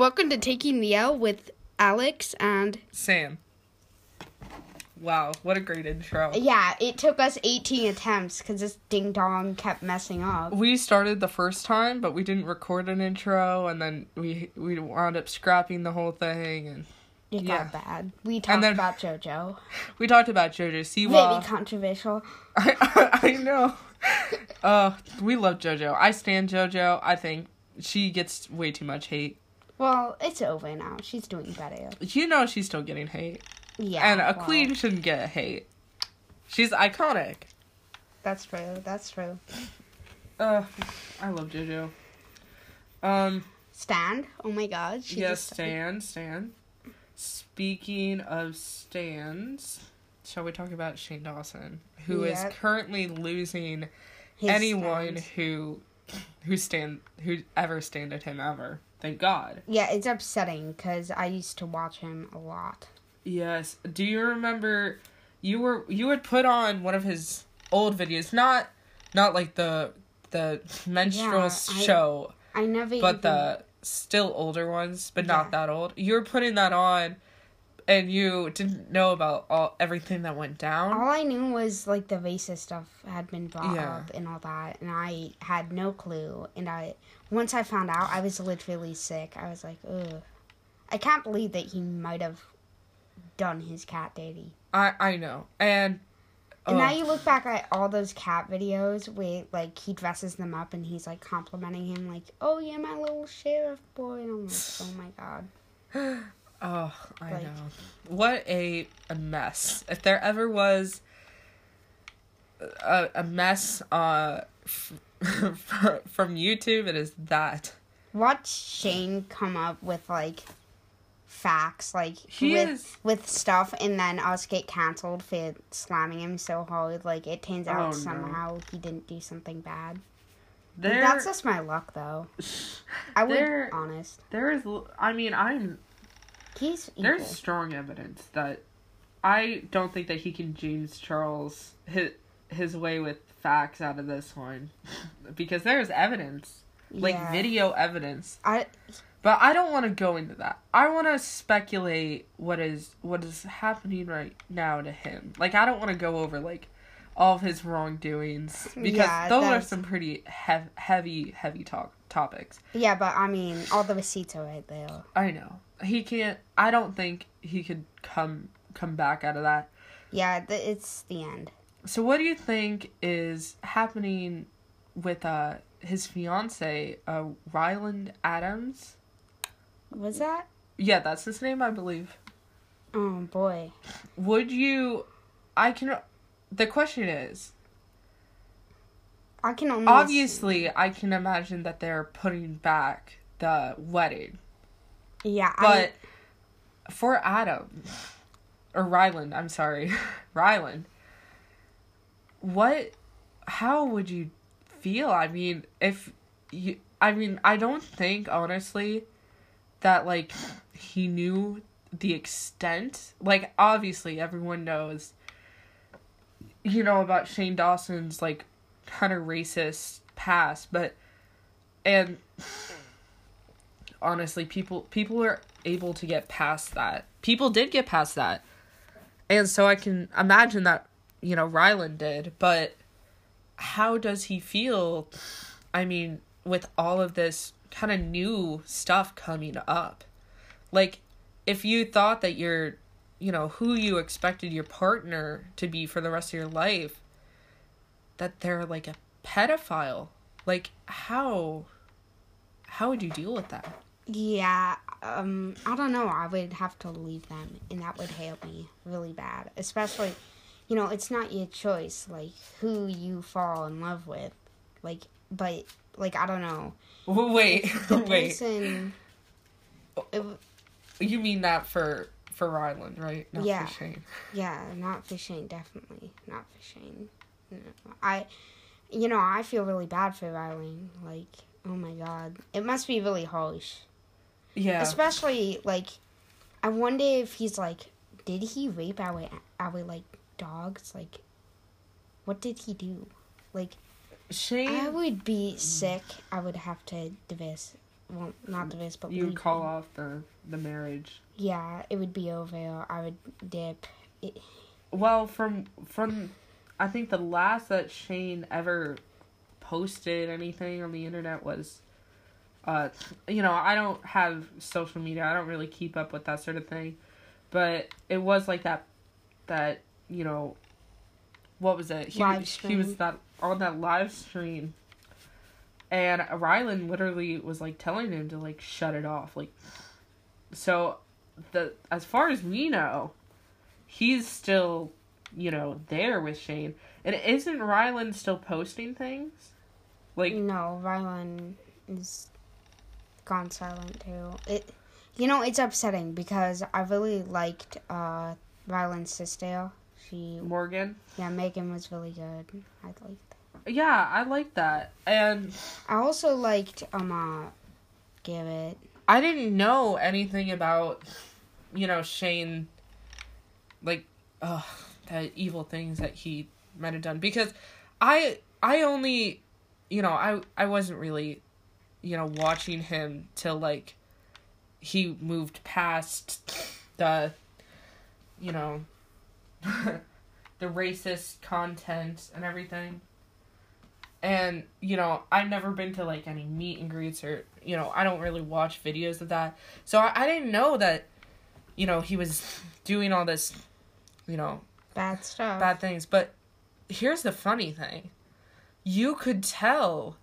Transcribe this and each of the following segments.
Welcome to Taking the L with Alex and Sam. Wow, what a great intro. yeah, it took us 18 attempts because this ding dong kept messing up. We started the first time, but we didn't record an intro, and then we we wound up scrapping the whole thing, and It Yeah. got bad. We talked then- about JoJo. we talked about JoJo Maybe Siwa. controversial. I, I know. Uh, we love JoJo. I stand JoJo. I think she gets way too much hate. Well, it's over now. She's doing better. You know she's still getting hate, Yeah. and a well, queen shouldn't get hate. She's iconic. That's true. That's true. Uh, I love JoJo. Um. Stand. Oh my god. She yes, just- Stan, Stan. Speaking of stands, shall we talk about Shane Dawson, who is Yep. currently losing his anyone stands. who who stand who ever standed him ever. Thank God. Yeah, it's upsetting because I used to watch him a lot. Yes. Do you remember you were you would put on one of his old videos, not not like the the menstrual Yeah, I- show, I never. but even- the still older ones, but Yeah. not that old. You were putting that on, and you didn't know about all everything that went down. All I knew was like the racist stuff had been brought Yeah. up and all that, and I had no clue. And I once I found out, I was literally sick. I was like, ugh, I can't believe that he might have done his cat dirty. I I know, and And now you look back at all those cat videos where like he dresses them up and he's like complimenting him, like, "Oh yeah, my little sheriff boy," and I'm like, "Oh my god." oh I like- know what a a mess. If there ever was a a mess uh f- from YouTube, it is that. watch Shane come up with like facts like He with is- with stuff and then us get canceled for slamming him so hard like it turns out Oh, no. somehow he didn't do something bad There, that's just my luck though i would There- honest There is, I mean, I'm he's evil. There's strong evidence that I don't think that he can James Charles his his way with facts out of this one because there's evidence, like Yeah. video evidence. i But I don't want to go into that. I want to speculate what is what is happening right now to him. Like I don't want to go over like all of his wrongdoings because Yeah, those are some pretty hev- heavy heavy talk topics. yeah but i mean all the receipts are right there I know. He can't I don't think he could come come back out of that. yeah th- it's the end So what do you think is happening with uh his fiance, uh Ryland Adams? was that Yeah, that's his name, I believe. oh boy Would you I can the question is i can only obviously I can imagine that they're putting back the wedding. yeah But for Adam or Ryland, I'm sorry. Ryland. What how would you feel? I mean, if you I mean, I don't think honestly that like he knew the extent. Like obviously everyone knows you know about Shane Dawson's like kind of racist past, but and honestly people people are able to get past that people did get past that and so i can imagine that you know ryland did but how does he feel i mean with all of this kind of new stuff coming up like if you thought that you're you know who you expected your partner to be for the rest of your life that they're like a pedophile like how how would you deal with that Yeah, um, I don't know. I would have to leave them, and that would hurt me really bad. Especially, you know, it's not your choice, like who you fall in love with, like, but like I don't know. Wait, The wait. person, oh, it, You mean that for for Ryland, right? Not Yeah. yeah, not for Shane, definitely not for Shane. No, I, you know, I feel really bad for Ryland. Like, oh my god, it must be really harsh. Yeah. Especially like, I wonder if he's like, did he rape our our like dogs? Like, what did he do? Like, Shane I would be sick. I would have to divorce well, not divorce, but You would call him. off the the marriage. Yeah, it would be over. I would dip. It, Well, from from I think the last that Shane ever posted anything on the internet was uh you know, I don't have social media. I don't really keep up with that sort of thing. But it was like that that, you know, what was it? He, he was that on that live stream and Rylan literally was like telling him to like shut it off. Like so the as far as we know, he's still, you know, there with Shane. And isn't Rylan still posting things? Like no, Rylan is gone silent too. It, you know, it's upsetting because I really liked uh Rylan's sister. She, Morgan? yeah, Megan was really good. I liked. Yeah, I like that. And I also liked um uh, it. I didn't know anything about, you know, Shane, like, uh, the evil things that he might have done because I I only, you know, I I wasn't really, you know, watching him till like he moved past the, you know, the racist content and everything. And, you know, I've never been to like any meet and greets or, you know, I don't really watch videos of that. So I, I didn't know that, you know, he was doing all this, you know, Bad stuff. bad things. But here's the funny thing you could tell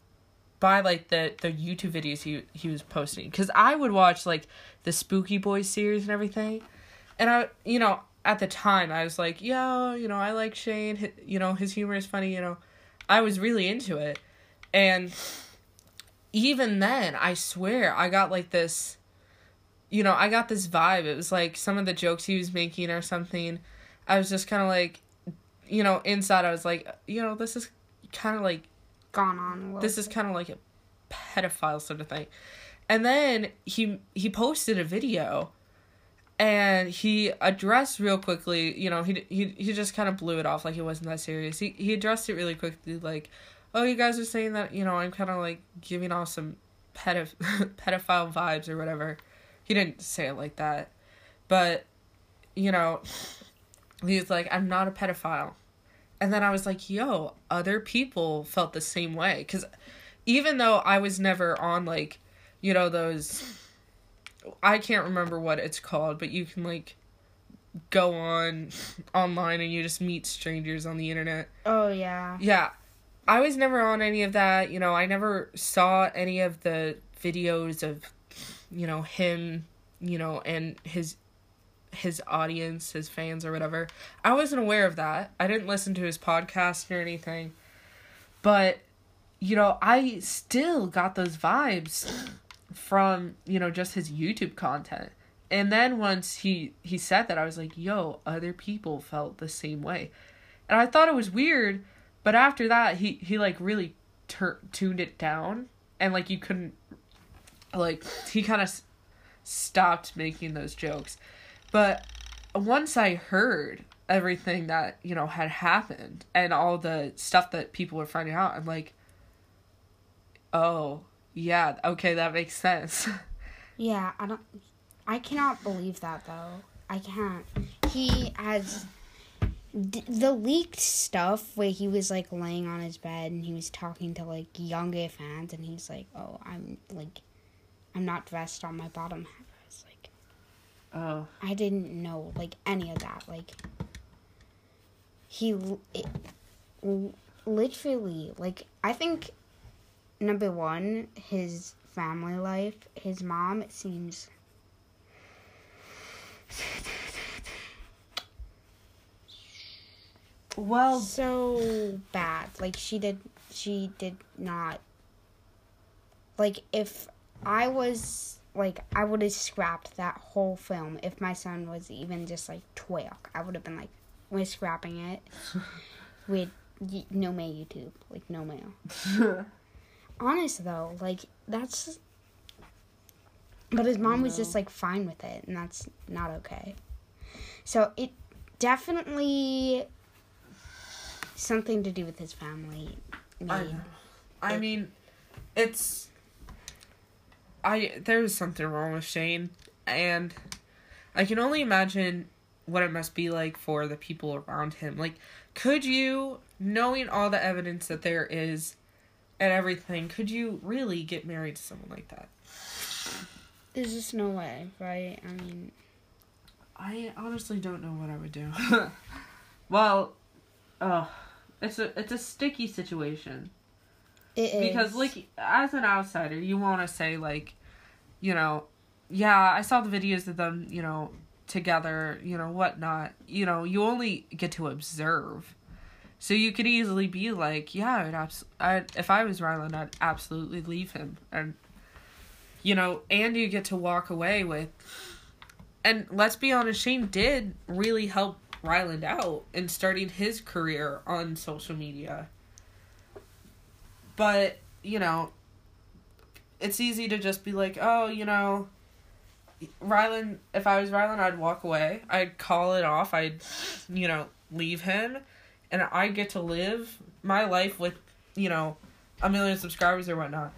by like the the YouTube videos he he was posting cuz I would watch like the Spooky Boys series and everything. And I you know, at the time I was like, "Yo, you know, I like Shane, you know, his humor is funny, you know." I was really into it. And even then, I swear, I got like this you know, I got this vibe. It was like some of the jokes he was making or something. I was just kind of like you know, inside I was like, you know, this is kind of like Gone on. This is kind of like a pedophile sort of thing. And then he he posted a video and he addressed real quickly, you know, he he he just kind of blew it off like it wasn't that serious. He he addressed it really quickly like, "Oh, you guys are saying that, you know, I'm kind of like giving off some pedoph- pedophile vibes or whatever." He didn't say it like that. But you know, he's like, "I'm not a pedophile." And then I was like, yo, other people felt the same way. Because even though I was never on, like, you know, those. I can't remember what it's called, but you can, like, go on online and you just meet strangers on the internet. Oh yeah. Yeah. I was never on any of that. You know, I never saw any of the videos of, you know, him, you know, and his his audience, his fans or whatever. I wasn't aware of that. I didn't listen to his podcast or anything. But you know, I still got those vibes from, you know, just his YouTube content. And then once he he said that, I was like, "Yo, other people felt the same way." And I thought it was weird, but after that, he he like really tur- tuned it down and like you couldn't like he kind of s- stopped making those jokes. But once I heard everything that, you know, had happened and all the stuff that people were finding out, I'm like, "Oh, yeah, okay, that makes sense." Yeah, I don't. I cannot believe that though. I can't. He has d- the leaked stuff where he was like laying on his bed and he was talking to like younger fans and he's like, "Oh, I'm like, I'm not dressed on my bottom half." I was like, oh, I didn't know like any of that. Like, he it, literally like I think number one his family life. His mom it seems well, so bad. Like she did she did not like if I was like I would have scrapped that whole film if my son was even just like 12. I would have been like we're scrapping it. with no mail YouTube, like no mail. Honest though, like that's but his mom was just like fine with it and that's not okay. So it definitely something to do with his family. I. I mean, it's. I there's something wrong with Shane, and I can only imagine what it must be like for the people around him. Like, could you, knowing all the evidence that there is and everything, could you really get married to someone like that? There's just no way, right? I mean, I honestly don't know what I would do. well, uh, it's a it's a sticky situation it is because like as an outsider, you want to say like, you know, yeah, I saw the videos of them, you know, together, you know, whatnot. You know, you only get to observe. So you could easily be like, yeah, I'd abs- I'd, if I was Ryland, I'd absolutely leave him. And, you know, and you get to walk away with. And let's be honest, Shane did really help Ryland out in starting his career on social media. But, you know, it's easy to just be like, oh, you know, Ryland, if I was Ryland, I'd walk away. I'd call it off. I'd, you know, leave him. And I get to live my life with, you know, a million subscribers or whatnot.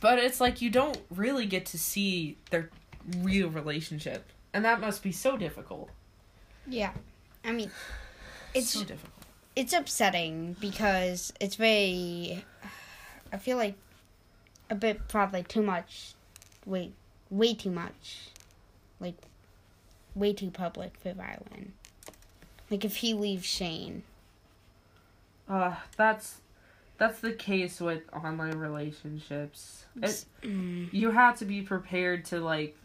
But it's like you don't really get to see their real relationship. And that must be so difficult. yeah. I mean, it's so difficult. it's upsetting because it's very. I feel like a bit probably too much. Wait, way too much. Like, way too public for Rylan. Like if he leaves Shane. Uh, that's that's the case with online relationships. It, Mm, you have to be prepared to like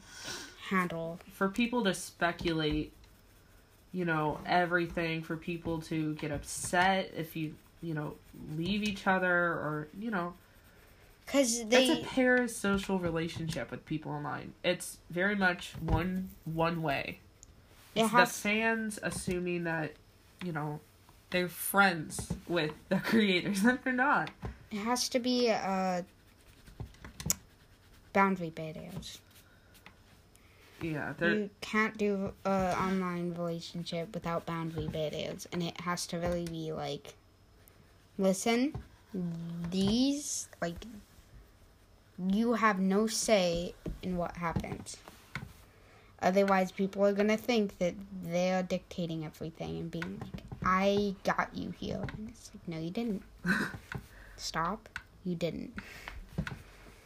handle. for people to speculate you know everything for people to get upset if you you know leave each other or you know Because they it's a parasocial relationship with people online it's very much one one way It it's the fans assuming that you know they're friends with the creators and they're not It has to be a boundary barriers. yeah they're You can't do a online relationship without boundary barriers, and it has to really be like, listen, these like, you have no say in what happens. Otherwise, people are gonna think that they are dictating everything and being like, "I got you here," and it's like, "No, you didn't. Stop. You didn't."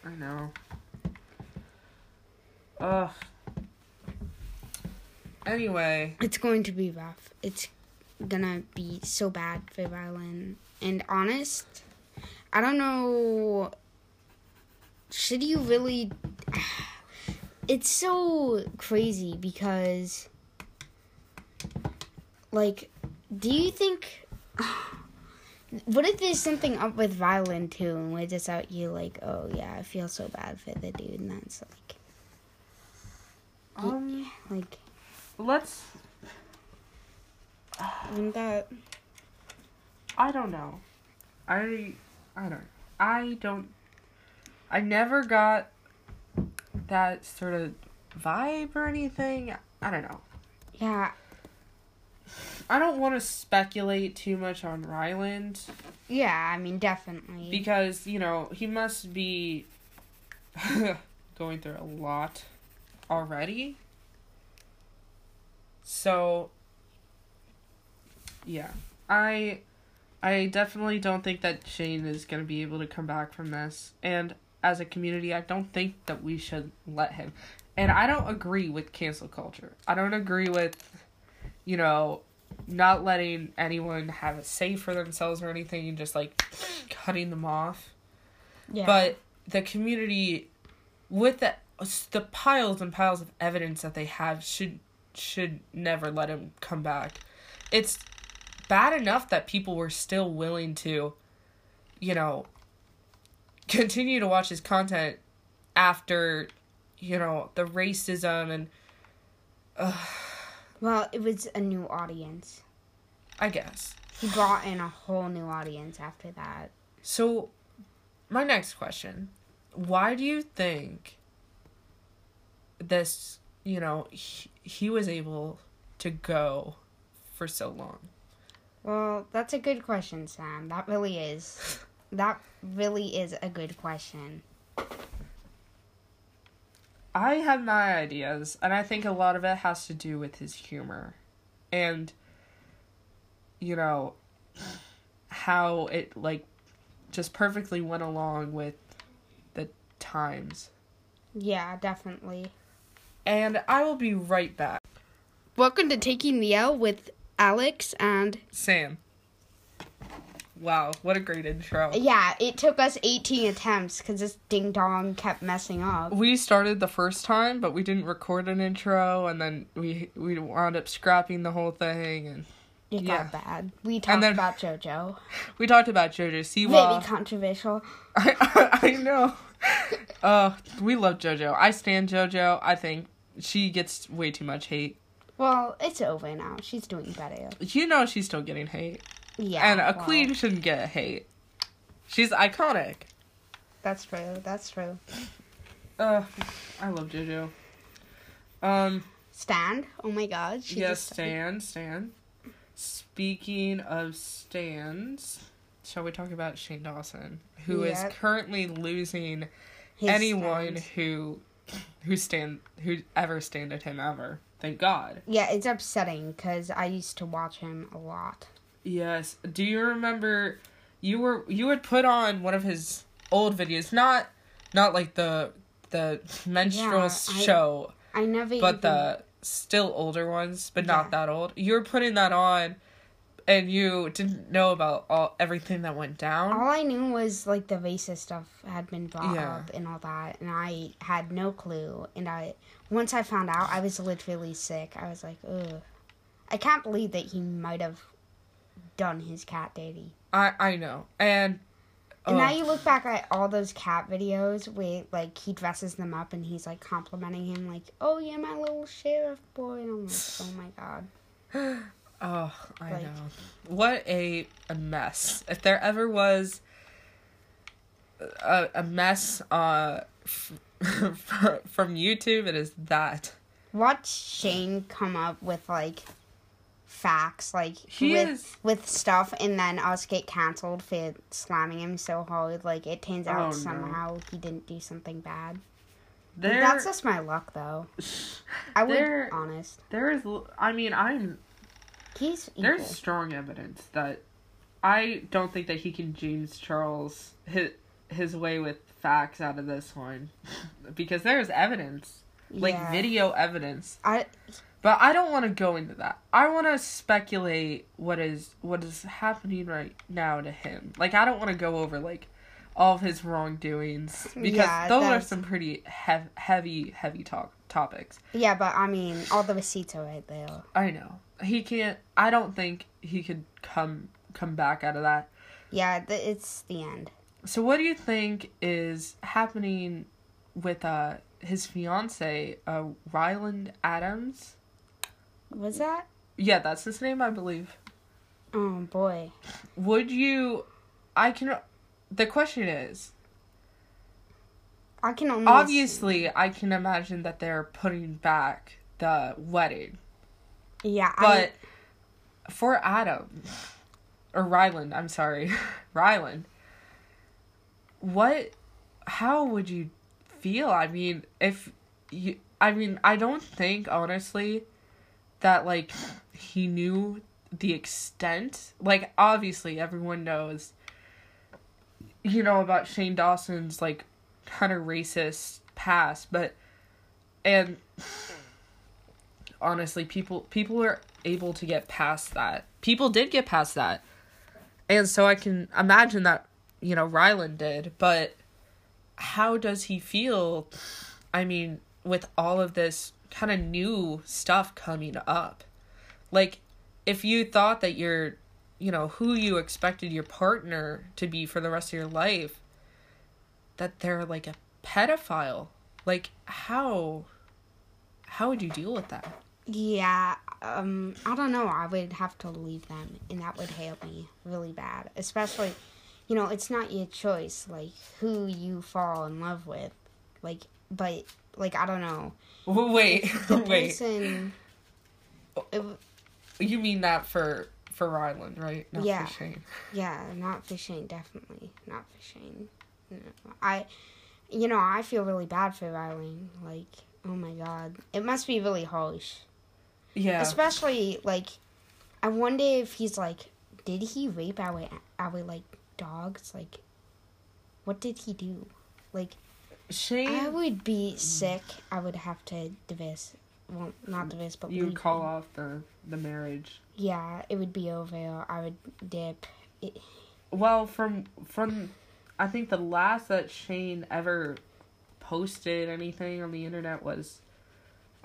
I know. Ugh. Anyway, It's going to be rough. It's gonna be so bad for Rylan. And honest, I don't know. Should you really? It's so crazy because, like, do you think? What if there's something up with Rylan too, and we're just out you like, oh yeah, I feel so bad for the dude, and that's like, um, like, let's. that? I don't know. I I don't. I don't. I never got that sort of vibe or anything. I don't know. Yeah, I don't want to speculate too much on Ryland yeah. I mean, definitely. because you know he must be going through a lot already. So yeah, I I definitely don't think that Shane is going to be able to come back from this and as a community I don't think that we should let him. And I don't agree with cancel culture. I don't agree with you know not letting anyone have a say for themselves or anything and just like cutting them off. yeah. But the community, with the the piles and piles of evidence that they have, should should never let him come back. It's bad enough that people were still willing to, you know, continue to watch his content after, you know, the racism and. well, it was a new audience. I guess. He brought in a whole new audience after that. So, my next question: Why do you think this? You know, he, he was able to go for so long. Well, that's a good question, Sam. That really is. That really is a good question. I have my ideas, and I think a lot of it has to do with his humor. And, you know, how it, like, just perfectly went along with the times. Yeah, definitely. And I will be right back. Welcome to Taking the L with Alex and Sam. Wow, what a great intro. yeah, it took us 18 attempts because this ding dong kept messing up. We started the first time, but we didn't record an intro, and then we we wound up scrapping the whole thing, and It Yeah. got bad. We talked then- about JoJo. we talked about JoJo Siwa. Maybe controversial. I, I know. Uh, we love JoJo. I stand JoJo. I think she gets way too much hate. Well, it's over now. She's doing better. You know she's still getting hate, Yeah. and a queen shouldn't get hate. She's iconic. That's true. That's true. Uh, I love JoJo. Um, Stand. Oh my god. She yes, just- Stan, Stan. Speaking of stands, shall we talk about Shane Dawson, who is Yep. currently losing his anyone stands. who who stand who ever standed at him ever. Thank God. Yeah, it's upsetting because I used to watch him a lot. Yes. Do you remember you were you would put on one of his old videos, not not like the the menstrual Yeah, I- show, I never. but even, the still older ones, but Yeah. not that old. You were putting that on and you didn't know about all everything that went down. All I knew was like the racist stuff had been brought Yeah. up and all that, and I had no clue. And I once I found out, I was literally sick. I was like, ugh. I can't believe that he might have done his cat daddy. I I know. And And now you look back at all those cat videos where like he dresses them up and he's like complimenting him like, "Oh yeah, my little sheriff boy," and I'm like, "Oh my god." Oh, I Like- know. What a, a mess. If there ever was a, a mess uh, f- from YouTube, it is that. Watch Shane come up with like facts like He with is- with stuff and then us get canceled for slamming him so hard like it turns Oh, out no. somehow he didn't do something bad. There, That's just my luck though. I would There- honest. there is i mean, I'm. He's evil. There's strong evidence that I don't think that he can James Charles his his way with facts out of this one, because there's evidence, like Yeah. video evidence. I But I don't want to go into that. I want to speculate what is what is happening right now to him. Like I don't want to go over like all of his wrongdoings because Yeah, those are some pretty hev- heavy heavy talk topics. yeah, but I mean all the receipts are right there. I know. He can't I don't think he could come come back out of that. Yeah, th- it's the end. So what do you think is happening with uh his fiance uh Ryland Adams? Was that? Yeah, that's his name, I believe. Oh boy. Would you? I can. The question is I can only obviously I can imagine that they're putting back the wedding, Yeah, but for Adam or Ryland, I'm sorry, Ryland. What? How would you feel? I mean, if you, I mean, I don't think honestly that like he knew the extent. Like, obviously, everyone knows. You know about Shane Dawson's like kind of racist past, but and honestly, people people are able to get past that. People did get past that, and so I can imagine that you know Ryland did, but how does he feel? I mean, with all of this kind of new stuff coming up, like if you thought that you're, you know, who you expected your partner to be for the rest of your life, that they're like a pedophile, like how, how would you deal with that? Yeah, um, I don't know. I would have to leave them, and that would hurt me really bad. Especially, you know, it's not your choice, like who you fall in love with, like, but like I don't know. Wait, wait. person, oh, it, You mean that for for Ryland, right? Not Yeah. yeah, not for Shane, definitely not for Shane. No, I, you know, I feel really bad for Ryland. Like, oh my god, it must be really harsh. Yeah. Especially like, I wonder if he's like, did he rape our our like dogs? Like, what did he do? Like, Shane, I would be sick. I would have to divorce. Well, not divorce, but you leave call off the the marriage. Yeah, it would be over. I would dip. It, Well, from from I think the last that Shane ever posted anything on the internet was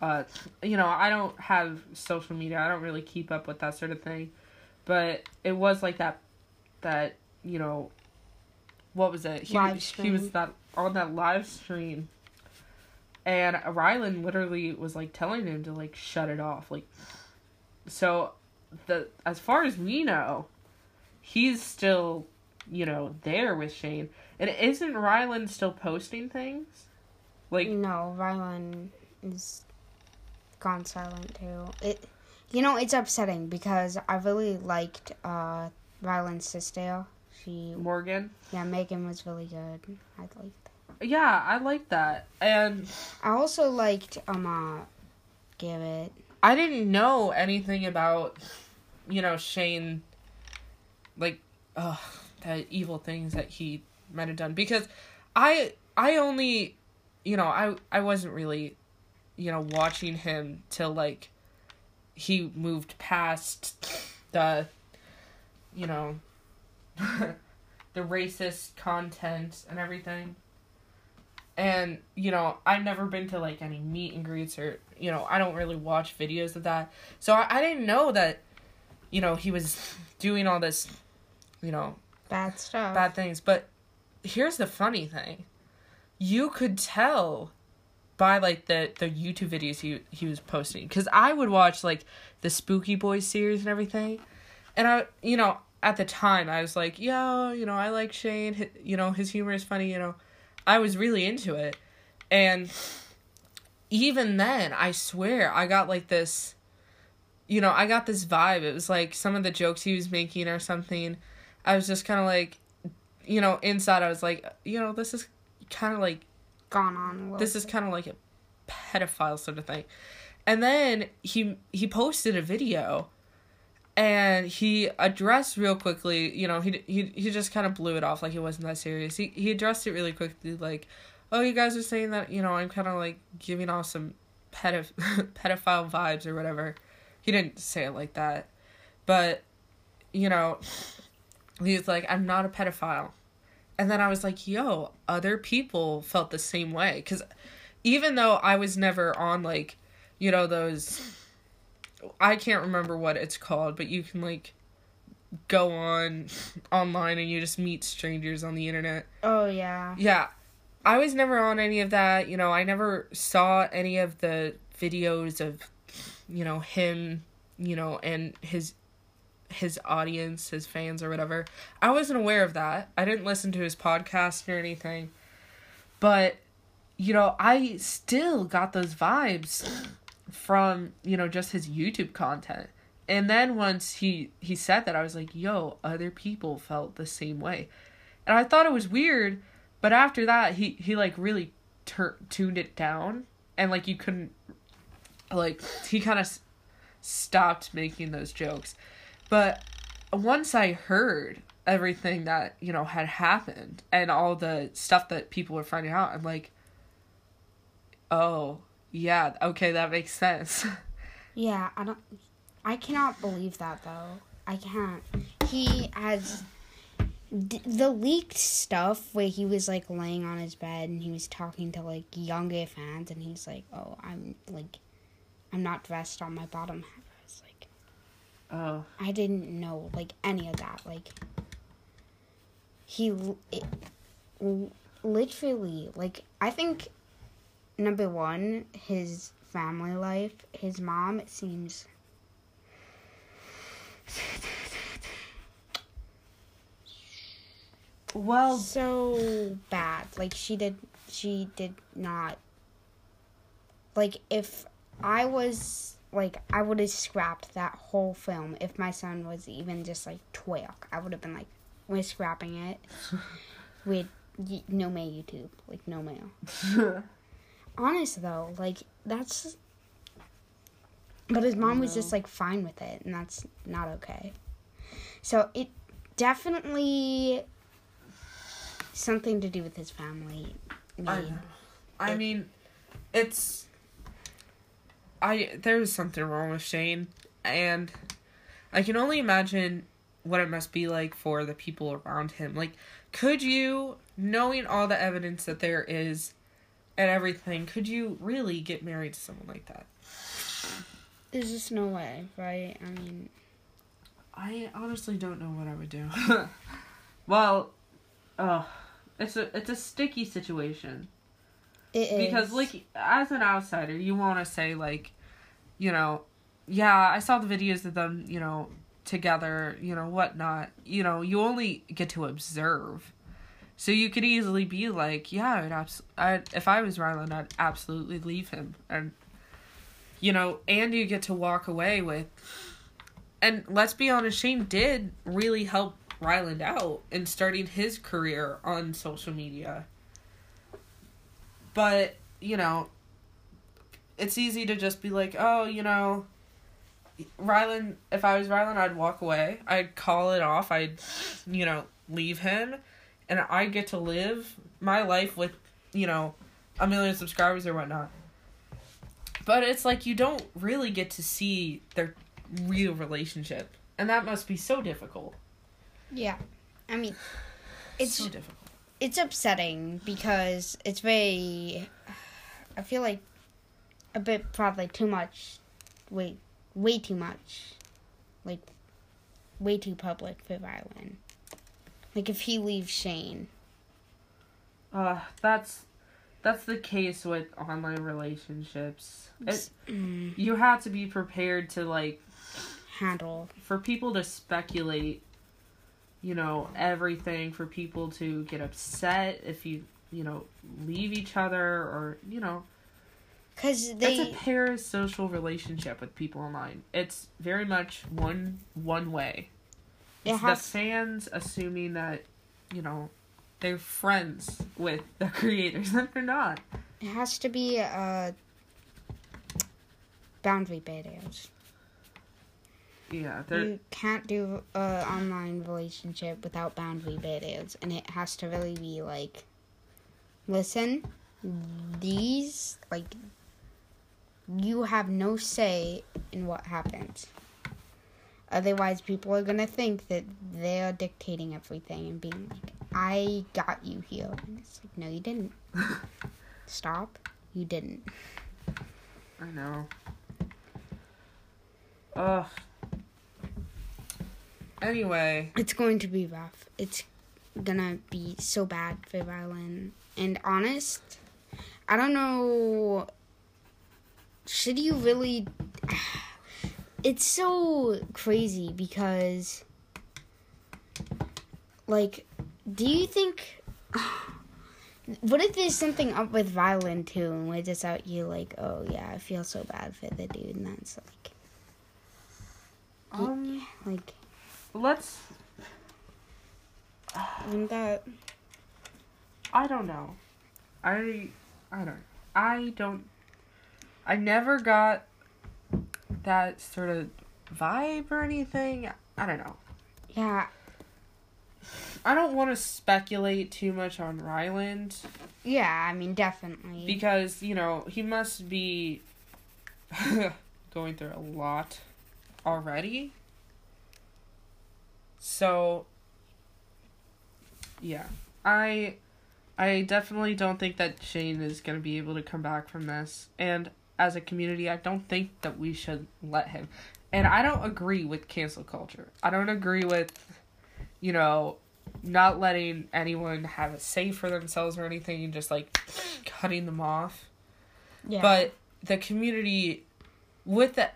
uh you know, I don't have social media. I don't really keep up with that sort of thing. But it was like that that, you know, what was it? He, he was that on that live stream and Rylan literally was like telling him to like shut it off. Like so the as far as we know, he's still, you know, there with Shane. And isn't Rylan still posting things? Like no, Rylan is gone silent too. It, you know, it's upsetting because I really liked uh Rylan's sister. She, Morgan? yeah, Megan was really good. I liked. Yeah, I like that. And I also liked um uh, Garrett. I didn't know anything about, you know, Shane, like, uh, the evil things that he might have done because I I only, you know, I I wasn't really, you know, watching him till like he moved past the, you know, the racist content and everything. And, you know, I've never been to like any meet and greets or, you know, I don't really watch videos of that. So I, I didn't know that, you know, he was doing all this, you know, Bad stuff. bad things. But here's the funny thing you could tell by like the the YouTube videos he he was posting cuz I would watch like the Spooky Boys series and everything. And I you know, at the time I was like, "Yo, you know, I like Shane, you know, his humor is funny, you know." I was really into it. And even then, I swear I got like this you know, I got this vibe. It was like some of the jokes he was making or something. I was just kind of like you know, inside I was like, you know, this is kind of like Gone on. This is kind of like a pedophile sort of thing. And then he he posted a video and he addressed real quickly, you know, he he he just kind of blew it off like it wasn't that serious. He he addressed it really quickly like, "Oh, you guys are saying that, you know, I'm kind of like giving off some pedoph- pedophile vibes or whatever." He didn't say it like that. But you know, he's like, "I'm not a pedophile." And then I was like, yo, other people felt the same way. Because even though I was never on, like, you know, those. I can't remember what it's called, but you can, like, go on online and you just meet strangers on the internet. Oh yeah. Yeah. I was never on any of that. You know, I never saw any of the videos of, you know, him, you know, and his his audience, his fans or whatever. I wasn't aware of that. I didn't listen to his podcast or anything. But you know, I still got those vibes from, you know, just his YouTube content. And then once he he said that, I was like, "Yo, other people felt the same way." And I thought it was weird, but after that, he he like really tur- tuned it down and like you couldn't like he kind of s- stopped making those jokes. But once I heard everything that, you know, had happened and all the stuff that people were finding out, I'm like, "Oh, yeah, okay, that makes sense." Yeah, I don't. I cannot believe that though. I can't. He has d- the leaked stuff where he was like laying on his bed and he was talking to like younger fans and he's like, "Oh, I'm like, I'm not dressed on my bottom half." I was like, oh, I didn't know like any of that. Like, he it, literally like I think number one his family life. His mom it seems well, so bad. Like she did she did not like if I was like I would have scrapped that whole film if my son was even just like twelve. I would have been like, We're scrapping it. We're no may YouTube, like no mail. Honest though, like that's. But his mom was just like fine with it, and that's not okay. So it definitely something to do with his family. I. I mean, it's. I there's something wrong with Shane, and I can only imagine what it must be like for the people around him. Like, could you, knowing all the evidence that there is, and everything, could you really get married to someone like that? There's just no way, right? I mean, I honestly don't know what I would do. well, uh, it's a it's a sticky situation. it is because like as an outsider you want to say like you know yeah i saw the videos of them you know together you know whatnot you know you only get to observe so you could easily be like yeah i'd abs- I'd, if i was ryland i'd absolutely leave him and you know and you get to walk away with and let's be honest shane did really help ryland out in starting his career on social media but, you know, it's easy to just be like, oh, you know, Rylan, if I was Rylan, I'd walk away. I'd call it off. I'd, you know, leave him. And I get to live my life with, you know, a million subscribers or whatnot. But it's like you don't really get to see their real relationship. And that must be so difficult. yeah. I mean, it's so difficult. it's upsetting because it's very I feel like a bit probably too much way way too much like way too public for Rylan. Like if he leaves Shane. Uh, that's that's the case with online relationships. It, Mm, you have to be prepared to like handle. for people to speculate, you know, everything for people to get upset if you, you know, leave each other or, you know, Cuz they it's a parasocial relationship with people online. It's very much one one way. It It's the has fans assuming that, you know, they're friends with the creators and they're not. it has to be uh boundary barriers. Yeah, they're You can't do a online relationship without boundary barriers, and it has to really be like, listen, these like, you have no say in what happens. Otherwise, people are gonna think that they are dictating everything and being like, "I got you here," and it's like, "No, you didn't. Stop. You didn't." I know. Ugh. Anyway, It's going to be rough. It's gonna be so bad for Rylan. And honest, I don't know. Should you really? It's so crazy because, like, do you think? What if there's something up with Rylan too, and we're just out you like, oh yeah, I feel so bad for the dude, and that's like, um, like, let's. wouldn't that? I don't know. I I don't. I don't. I never got that sort of vibe or anything. I don't know. Yeah, I don't want to speculate too much on Ryland yeah. I mean, definitely. because you know he must be going through a lot already. So yeah, I I definitely don't think that Shane is going to be able to come back from this and as a community I don't think that we should let him. And I don't agree with cancel culture. I don't agree with you know not letting anyone have a say for themselves or anything and just like cutting them off. yeah. But the community, with the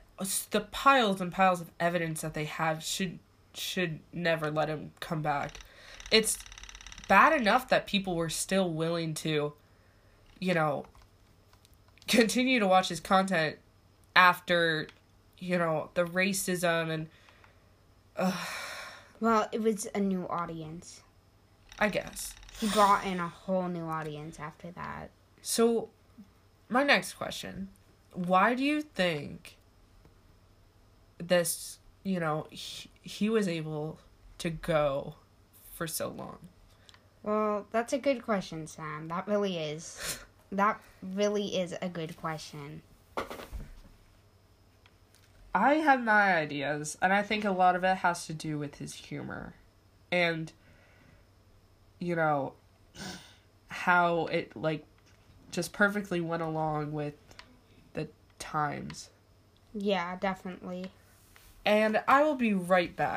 the piles and piles of evidence that they have, should should never let him come back. It's bad enough that people were still willing to, you know, continue to watch his content after, you know, the racism and. Uh, well, it was a new audience. I guess. he brought in a whole new audience after that. So, my next question why do you think this, you know, he, he was able to go for so long? Well, that's a good question, Sam. That really is. That really is a good question. I have my ideas, and I think a lot of it has to do with his humor. And, you know, how it, like, just perfectly went along with the times. Yeah, definitely. And I will be right back.